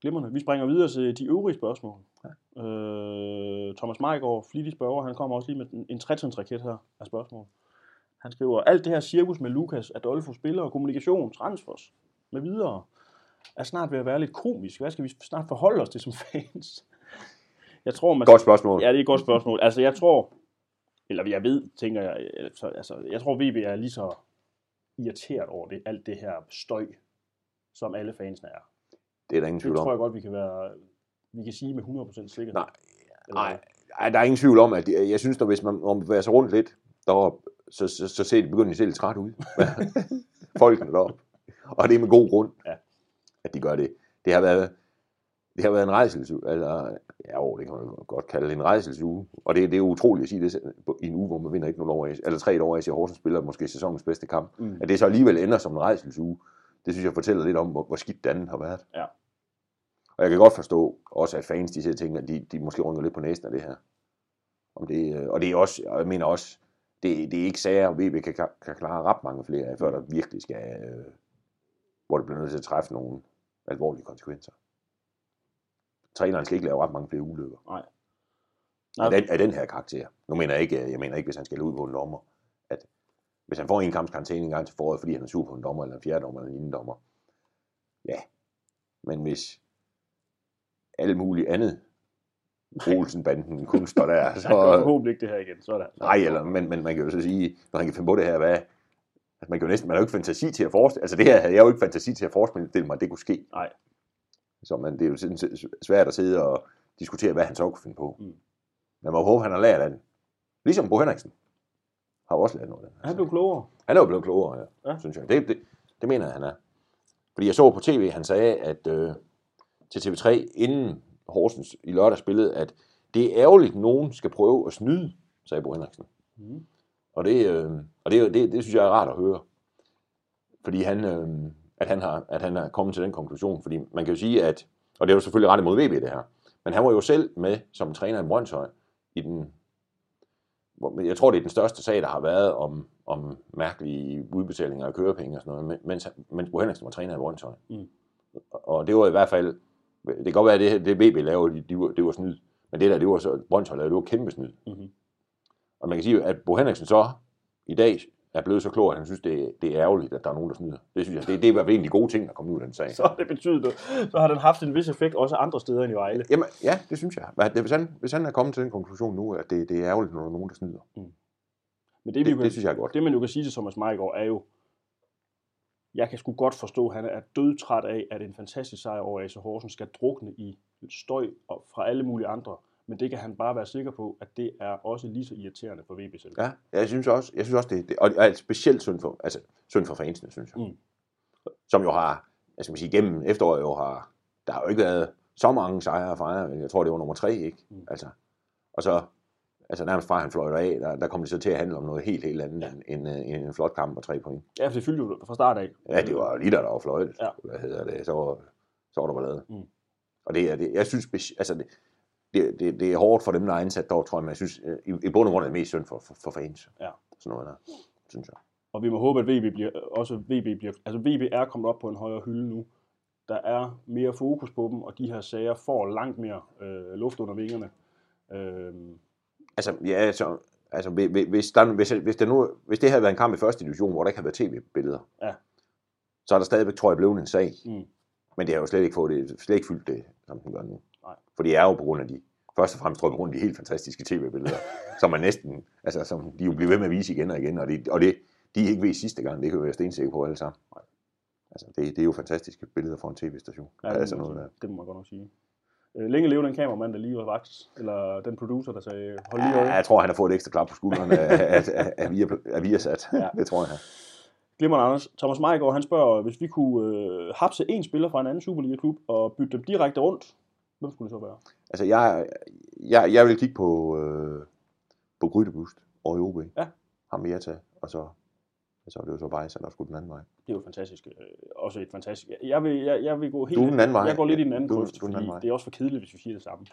Glimrende. Vi springer videre til de øvrige spørgsmål. Ja. Øh, Thomas Meigård, flittig spørger, han kommer også lige med en, en trætrinsraket her af spørgsmål. Han skriver, alt det her cirkus med Lukas, Adolfo spiller og kommunikation, transfers med videre, er snart ved at være lidt komisk. Hvad skal vi snart forholde os til som fans? Jeg tror, man... Godt spørgsmål. Ja, det er et godt spørgsmål. Altså, jeg tror, eller jeg ved, tænker jeg, altså, jeg tror, VB er lige så irriteret over det, alt det her støj, som alle fansene er. Det er der ingen Det tvivl tror om. jeg godt, vi kan være, vi kan sige med 100% sikkerhed. Nej, Nej, der er ingen tvivl om, at jeg, jeg synes, at hvis man, om bevæger sig rundt lidt deroppe, så, så, så ser de begyndt at se lidt træt ud. Folkene deroppe. Og det er med god grund, Ja. at de gør det. Det har været, det har været en rejselsuge, eller ja, jo, det kan man godt kalde en rejselsuge. Og det, det er utroligt at sige det i en uge, hvor man vinder ikke noget over, eller tre år, at Horsens spiller måske sæsonens bedste kamp. Mm. At det så alligevel ender som en rejselsuge, det synes jeg fortæller lidt om, hvor, hvor skidt den har været. Ja. Og jeg kan godt forstå også, at fans, de ser ting, at de, de måske rynker lidt på næsen af det her. Om det, øh, og det er også, og jeg mener også, det, det er ikke sager, VB kan, kan klare ret mange flere af, før der virkelig skal, øh, hvor det bliver nødt til at træffe nogle alvorlige konsekvenser. Træneren skal ikke lave ret mange flere ulykker. Nej. Af den, af den her karakter. Nu mener jeg ikke, jeg mener ikke, hvis han skal ud på en dommer, at hvis han får en kamps karantæne en gang til foråret, fordi han er sur på en dommer, eller en fjerde dommer, eller en dommer. Ja. Men hvis alle mulige andet Olsen-banden kun står der, Så gør så... forhåbentlig ikke det her igen. Sådan. Nej, eller, men, men man kan jo så sige, når han kan finde på det her, hvad, altså man kan jo næsten, man har jo ikke fantasi til at forestille, altså det her havde jeg jo ikke fantasi til at forestille mig, at det kunne ske. Nej. Så man, det er jo sådan svært at sidde og diskutere, hvad han så kunne finde på. Mm. Men man må håbe, han har lært af den. Ligesom Bo Henriksen har også lært noget af den. Han blev klogere. Han er jo blevet klogere, ja, Ja. ja. synes jeg. Det, det, det mener jeg, han er. Fordi jeg så på tv, han sagde at øh, til TV3, inden Horsens i lørdag spillede, at det er ærgerligt, at nogen skal prøve at snyde, sagde Bo Henriksen. Mm. Og det, øh, og det, det, det synes jeg er rart at høre. Fordi han, øh, at, han har, at han er kommet til den konklusion. Fordi man kan jo sige, at, og det er jo selvfølgelig rettet mod VB det her, men han var jo selv med som træner i Brøndshøj i den, jeg tror det er den største sag, der har været om, om mærkelige udbetalinger af kørepenge og sådan noget, men- mens, mens Bo Henriksen var træner i Brøndshøj. Mm. Og det var i hvert fald, det kan godt være, at det, det VB lavede, de, de var, det var snyd, men det der, det var så, Brøndshøj lavede, det var kæmpe snyd. Mm-hmm. Og man kan sige, at Bo Henriksen så i dag er blevet så klog, at han synes, det, er- det er ærgerligt, at der er nogen, der snyder. Det synes jeg, det, det er i hvert fald en af de gode ting, der kommer ud af den sag. Så det betydet, så har den haft en vis effekt også andre steder end i Vejle. Jamen, ja, det synes jeg. Det- Hvis han, hvis han er kommet til den konklusion nu, at det, det er ærgerligt, når der er nogen, der snyder. Men Det, det, vi det, det synes jeg er godt. det man jo kan sige til Thomas Meiggaard er jo, jeg kan sgu godt forstå, at han er dødtræt af, at en fantastisk sejr over AC Horsens skal drukne i støj og fra alle mulige andre. Men det kan han bare være sikker på, at det er også lige så irriterende for VB selv. Ja, jeg synes også, jeg synes også det, det og er specielt synd for, altså, synd for fansene, synes jeg. Mm. Som jo har, jeg skal man sige, gennem efteråret jo har, der har jo ikke været så mange sejre men jeg tror, det var nummer tre, ikke? Mm. Altså, og så, altså nærmest fra han fløjter af, der, der kom det så til at handle om noget helt, helt andet Ja. end, end, end en flot kamp og tre point. Ja, for det fyldte jo fra start af. Ja, det var lige der, der var fløjtet. Ja. Hvad hedder det? Så var, så var der ballade. Mm. Og det er det, jeg synes, altså det, det, det, det, er hårdt for dem, der er ansat der, tror jeg, men jeg synes, øh, i, i bund og grund er det mest synd for, for, for fans. Ja. Sådan noget der, synes jeg. Og vi må håbe, at VB bliver, også VB bliver, altså VB er kommet op på en højere hylde nu. Der er mere fokus på dem, og de her sager får langt mere øh, luft under vingerne. Øh, Altså, ja, så, altså hvis, der, hvis, hvis, det nu, hvis det havde været en kamp i første division, hvor der ikke havde været tv-billeder, Ja. så er der stadigvæk, tror jeg, blevet en sag. mm, Men det har jo slet ikke, fået det, slet ikke fyldt det, som den gør nu. Nej. For det er jo på grund af de, først og fremmest tror jeg på grund af de helt fantastiske tv-billeder, som man næsten, altså som de jo bliver ved med at vise igen og igen, og det, og det de ikke ved sidste gang, det kan vi være stensikker på alle sammen. Altså, det, det er jo fantastiske billeder fra en tv-station. ja, det, altså må noget der. det må man godt nok sige. Øh, længe leve den kameramand, der lige var vagt, eller den producer, der sagde, hold lige Ja, over. jeg tror, han har fået et ekstra klap på skulderen af, af, af, af, via, af Viasat. Ja. Ja. Det tror jeg. Glimrende Anders. Thomas Meiggaard, han spørger, hvis vi kunne øh, hapse en spiller fra en anden Superliga-klub og bytte dem direkte rundt, hvem skulle det så være? Altså, jeg, jeg, jeg vil kigge på, øh, på Grydebust og i OB. Ja. Ham vil jeg tage, og så, så er det jo så Bajsa, der skulle den anden vej. Det er jo fantastisk. Øh, også et fantastisk. Jeg vil, jeg, jeg vil gå helt... Du den anden vej. Jeg går lidt i den anden Du- grøft, du den fordi anden vej. det er også for kedeligt, hvis vi siger det samme.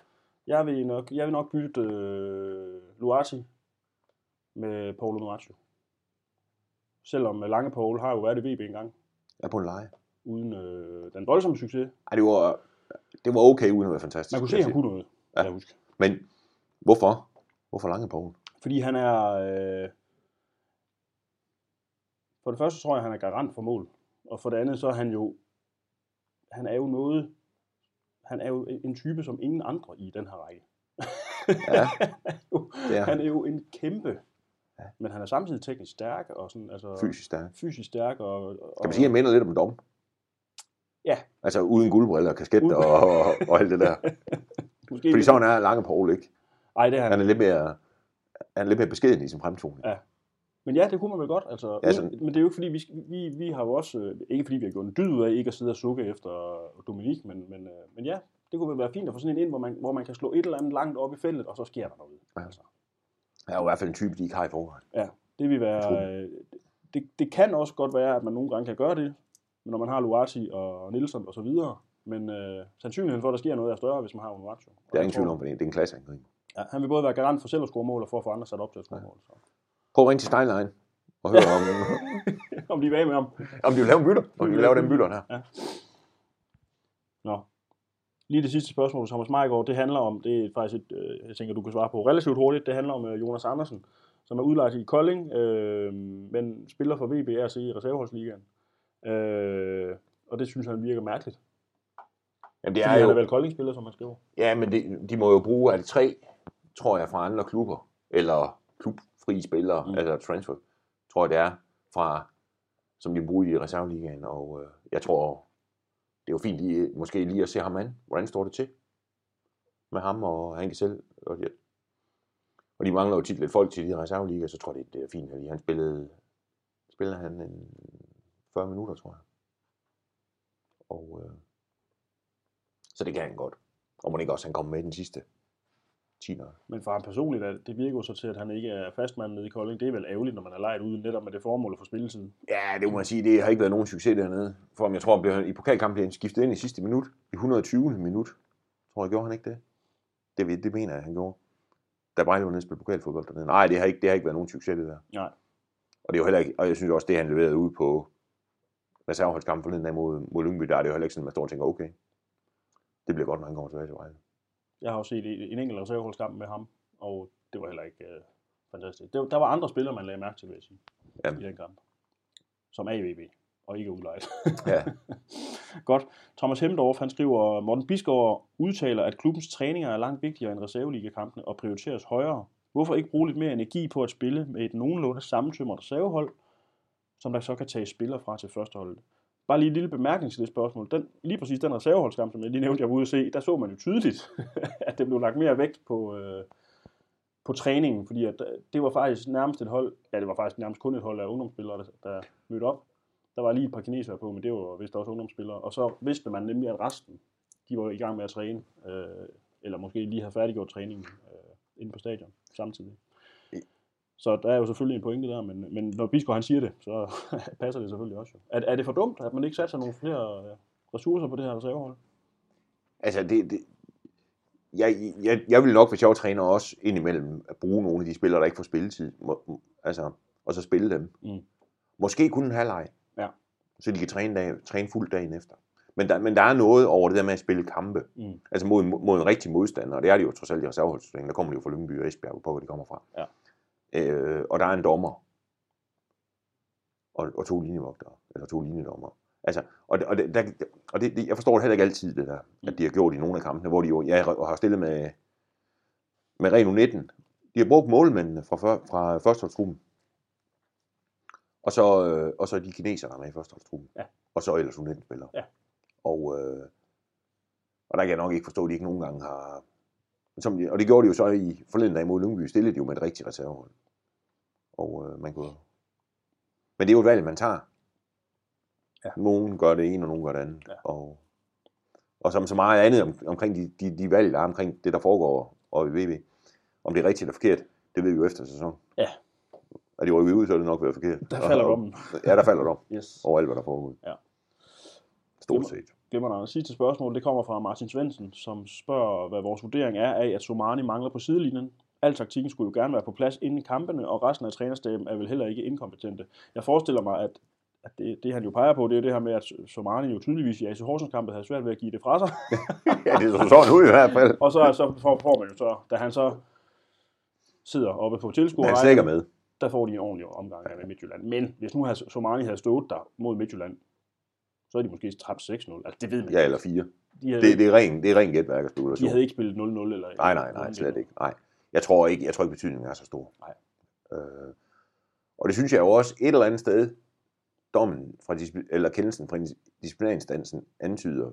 Jeg vil nok, jeg vil nok bytte øh, Luati med Paulo Nuaccio. Selvom øh, Lange Paul har jo været i VB engang, er på en leje. uden øh, den voldsomme succes. Ej, det var, det var okay, uden at være fantastisk. Man kunne se, at han kunne noget, Ja. jeg huske. Men hvorfor? Hvorfor lange Poul? Fordi han er... Øh, for det første tror jeg, han er garant for mål. Og for det andet, så er han jo, han er jo noget, han er jo en type som ingen andre i den her række. Ja, er han er jo en kæmpe, ja. men han er samtidig teknisk stærk og sådan, altså fysisk stærk. fysisk stærk og, og Kan man sige, at han minder lidt om Dom? Ja. Altså uden guldbriller, kasket Uden- og, og, og alt det der. måske Fordi sådan er Lange Paul ikke. Ej, det er han. Han er lidt mere, han er lidt mere beskeden i sin fremtoning. Ja. Men ja, det kunne man vel godt. Altså, Ja, ja, sådan- Men det er jo ikke fordi, vi, vi, vi har jo også, øh, ikke fordi vi har gjort en dyd ud af ikke at sidde og sukke efter Dominik, men, men, øh, men ja, det kunne vel være fint at få sådan en ind, hvor man, hvor man kan slå et eller andet langt op i feltet, og så sker der noget. Ja. Altså, Han er jo i hvert fald en type, de ikke har i forvejen. det vil være, øh, det, det kan også godt være, at man nogle gange kan gøre det, når man har Luati og Nielsen og så videre, men øh, sandsynligheden for, at der sker noget, er større, hvis man har Luati. Det er ingen tvivl om, det er det en klasseangriber. Ja, han vil både være garant for selv at score mål, og for at få andre sat op til at score mål. Så. Prøv at ringe til Steinlein og høre, om, Om de er bag med ham. om de vil lave en bytter. Om de vil lave den bytter her. Nå. Lige det sidste spørgsmål Thomas Meiggaard, det handler om, det er faktisk et, øh, jeg tænker, du kan svare på relativt hurtigt, det handler om øh, Jonas Andersen, som er udlejet i Kolding, øh, men spiller for VB RC i reserveholdsligaen. Øh, og det synes han virker mærkeligt. Jamen, Det er er han er jo, vel Kolding-spiller, som man skriver. ja, men det, de må jo bruge, er det tre, tror jeg, fra andre klubber, eller klubfri spillere, Mm. altså transfer, tror jeg det er, fra, som de bruger i reserveligaen, og øh, jeg tror, det er jo fint lige, måske lige at se ham an. Hvordan står det til med ham og Hanke selv? Og, ja. og de mangler jo tit lidt folk til de reserveliga, så tror jeg, det, det er fint. Fordi han spillede, spillede han en 40 minutter, tror jeg. Og, øh, så det kan han godt. Og må ikke også, han kommer med den sidste 10 Men for ham personligt, er, det virker jo så til, at han ikke er fastmand nede i Kolding. Det er vel ærgerligt, når man er lejet ude netop med det formål at få spilletid. Ja, det må man sige, det har ikke været nogen succes dernede. For ham, jeg tror, han blev, i pokalkampen blev han skiftet ind i sidste minut, i 120. minut. Tror jeg, gjorde han ikke det? Det, det mener jeg, han gjorde. Da Brejle var nede og spille pokalfodbold dernede. Nej, det har ikke, det har ikke været nogen succes, det der. Nej. Og det er jo heller ikke, og jeg synes også, det han leverede ud på reserveholdskampen forleden dag mod, mod Lyngby, der er det jo heller ikke sådan, man står og tænker, okay, det bliver godt, når han kommer tilbage til Vejle. Jeg har også set en en enkelt reserveholdskamp med ham, og det var heller ikke øh, fantastisk. Det, der var andre spillere, man lagde mærke til, vil jeg sige, Ja. i den kamp. Som AVB, og ikke udlejet. Ja, Godt. Thomas Hemdorf, han skriver, Morten Bisgaard udtaler, at klubbens træninger er langt vigtigere end reserveligakampene og prioriteres højere. Hvorfor ikke bruge lidt mere energi på at spille med et nogenlunde sammentømret reservehold, som der så kan tage spillere fra til førsteholdet? Bare lige et lille bemærkning til det spørgsmål. Den, lige præcis den reserveholdskamp, som jeg lige nævnte, jeg var ude at se, der så man jo tydeligt, at det blev lagt mere vægt på, øh, på træningen, fordi at, øh, det var faktisk nærmest et hold, ja det var faktisk nærmest kun et hold af ungdomsspillere, der, der mødte op. Der var lige et par kinesere på, men det var vist også ungdomsspillere. Og så vidste man nemlig, at resten, de var i gang med at træne, øh, eller måske lige havde færdiggjort træningen øh, inde på stadion samtidig. Så der er jo selvfølgelig en pointe der, men, men når Bisgaard han siger det, så passer det selvfølgelig også. Er, er det for dumt, at man ikke satser nogle flere øh, ressourcer på det her reservehold? altså det, det jeg, jeg, jeg vil nok, hvis jeg var træner, også indimellem at bruge nogle af de spillere, der ikke får spilletid, må, altså, og så spille dem. Mm. Måske kun en halvleg, Ja. så de kan træne, dag, træne fuld dagen efter. Men der, men der er noget over det der med at spille kampe, Mm. altså mod, mod en rigtig modstander, og det er de jo trods alt i reserveholdsstillingen, der kommer de jo fra Lyngby og Esbjerg, på hvor de kommer fra. Ja. Øh, og der er en dommer, og, og to linjevogtere, eller to linjedommer. Altså, og og, det, der, og det, det, jeg forstår det heller ikke altid, det der, at de har gjort i nogle af kampene, hvor de jo, jeg har stillet med, med Reno 19. De har brugt målmændene fra, før- fra førsteholdstruppen. Og så, øh, og så de kinesere, der er med i førsteholdstruppen. Ja. Og så ellers U19 spillere. Ja. Og, øh, og der kan jeg nok ikke forstå, at de ikke nogen gange har... Som de, og det gjorde de jo så i forleden dag mod Lyngby, stillede de jo med et rigtigt reservehold. Og øh, man kunne... Men det er jo et valg, man tager. Ja. Nogen gør det ene, og nogen gør det andet. Ja. Og, og som så meget andet om, omkring de, de, de valg, der er omkring det, der foregår og i VB. Om det er rigtigt eller forkert, det ved vi jo efter sæson. Ja. Og de rykker ud, så er det nok været forkert. Der falder dommen. Ja, der falder dom Yes. over alt, hvad der foregår. Ja. Stort set. Glimrende. Sidste spørgsmål, det kommer fra Martin Svendsen, som spørger, hvad vores vurdering er af, at Somani mangler på sidelinjen. Al taktikken skulle jo gerne være på plads inden kampene, og resten af trænerstaben er vel heller ikke inkompetente. Jeg forestiller mig, at, at det, det, han jo peger på, det er det her med, at Somani jo tydeligvis i AC Horsens kampe havde svært ved at give det fra sig. ja, det så sådan ud i hvert fald. og så, så får, man jo så, da han så sidder oppe på tilskuerrækken, med. der får de en ordentlig omgang med Midtjylland. Men hvis nu havde Somani havde stået der mod Midtjylland, så er de måske tabt 6-0. Altså, det ved man Ja, eller fire. De havde, Det, det er ren, det er ren gætværk og de havde ikke spillet 0-0 eller... Nej, nej, nej, slet ikke. Nej. Jeg tror ikke, jeg tror ikke betydningen er så stor. Nej. Øh, og det synes jeg jo også et eller andet sted, dommen fra eller kendelsen fra disciplinarinstansen antyder.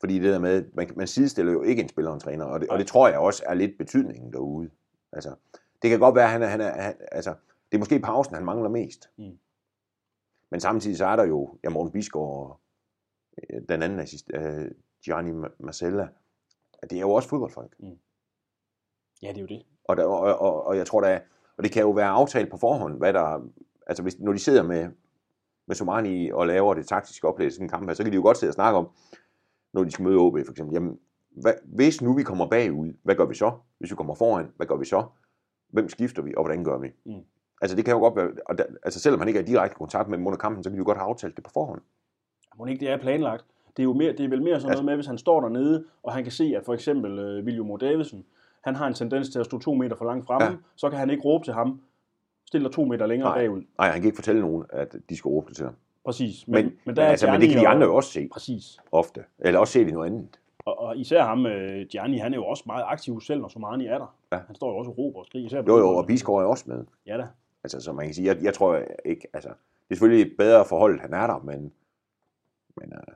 Fordi det der med, man, man sidestiller jo ikke en spiller og en træner, og det, og det tror jeg også er lidt betydningen derude. Altså, det kan godt være, at han er, han er han, altså, det er måske pausen, han mangler mest. Mm. Men samtidig så er der jo, ja, Morten Bisgaard og øh, den anden assist, øh, Gianni Ma- Marcella, det er jo også fodboldfolk. Ja, det er jo det. Og, der, og, og, og jeg tror da, og det kan jo være aftalt på forhånd, hvad der, altså hvis, når de sidder med, med Somani og laver det taktiske oplæg i en kamp her, så kan de jo godt sidde og snakke om, når de skal møde OB for eksempel, jamen, hvad, hvis nu vi kommer bagud, hvad gør vi så? Hvis vi kommer foran, hvad gør vi så? Hvem skifter vi, og hvordan gør vi? Mm. Altså det kan jo godt være, og der, altså selvom han ikke er i direkte kontakt med dem under kampen, så kan de jo godt have aftalt det på forhånd. Må ikke det er planlagt? Det er jo mere, det er vel mere sådan Altså- noget med, hvis han står dernede, og han kan se, at for eksempel øh, William. Davidsen, han har en tendens til at stå to meter for langt fremme, Ja. så kan han ikke råbe til ham, stiller to meter længere Nej. bagud. Nej, han kan ikke fortælle nogen, at de skal råbe det til ham. Præcis. Men, Men, men, men, der er altså, men det kan de andre jo også se Præcis. ofte. Eller også se det noget andet. Og, og især ham, øh, Gianni, han er jo også meget aktiv selv, når Somani er der. Ja. Han står jo også og råber og skriger. Især Jo, jo, og Bisgaard er også med. Ja da. Altså, så man kan sige, jeg, jeg tror ikke, altså, det er selvfølgelig bedre forhold, han er der, men, men øh,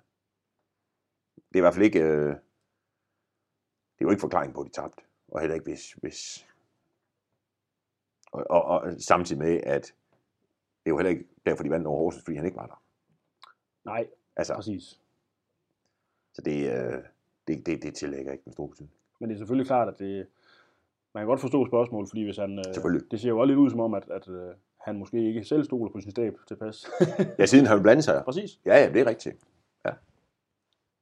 det er i hvert fald ikke, øh, det er jo ikke forklaring på, at de tabte. Og heller ikke hvis, hvis og, og, og, samtidig med, at det er jo heller ikke derfor, de vandt over Horsens, fordi han ikke var der. Nej, Altså, præcis. så det, øh, det, det, det tillægger ikke den store betydning. Men det er selvfølgelig klart, at det, man kan godt forstå spørgsmålet, fordi hvis han, øh, det ser jo også lidt ud som om, at, at øh, han måske ikke selv stoler på sin stab tilpas. Ja, siden han vil blande sig. præcis. Ja, ja, det er rigtigt. Ja.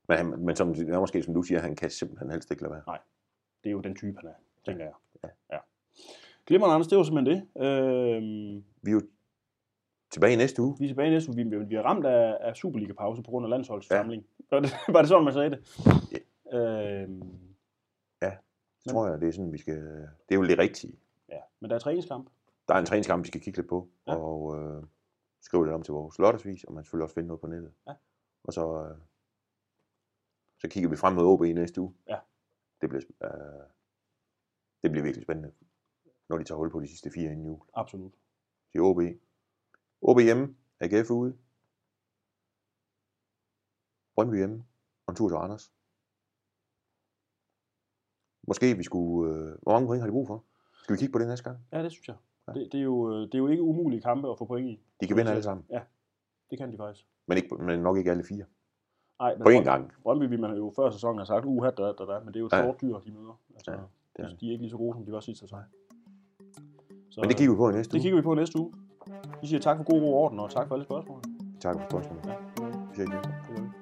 Men, han, men som, er måske som du siger, han kan simpelthen helst ikke lade være. Det er jo den type, han er, tænker jeg. Ja. ja. Glimrende, Anders, det var simpelthen det. Øhm, Vi er jo tilbage næste uge. vi er tilbage næste uge. Vi, vi er ramt af, af Superliga-pause på grund af landsholdssamling. Ja. Var, det, var det sådan, man sagde det? Ja. Øhm, Så tror jeg, det er sådan, vi skal... Det er jo det rigtige. ja. Men der er træningskamp. Der er en træningskamp, vi skal kigge lidt på, ja. Og øh, skrive lidt om til vores lørdagsvis, og man selvfølgelig også finde noget på nettet. Ja. Og så, øh, så kigger vi frem mod OB i næste uge. Ja. Det bliver, øh, det bliver virkelig spændende, når de tager hul på de sidste fire inden jul. Absolut. Til OB. OB hjemme, AGF ude. Brøndby hjemme, og en tur til Randers. Måske vi skulle... Øh, hvor mange point har de brug for? Skal vi kigge på det næste gang? Ja, det synes jeg. Ja. Det, det, er jo, øh, det er jo ikke umulige kampe at få point i. De kan vinde alle sammen, Ja, det kan de faktisk. men, ikke, men nok ikke alle fire. Nej, På én gang. Brøndby, vi man jo før sæsonen har sagt, uha, da, da, da, men det er jo Ja. dyr, de møder. Altså, Ja, det er de, de er ikke lige så gode, som de var sidste sæson. Så, Men det kigger vi på i næste det uge. kigger vi på næste uge. Vi siger tak for god ro og orden, og tak for alle spørgsmål. Tak for spørgsmålet. Ja, Vi ses igen. det.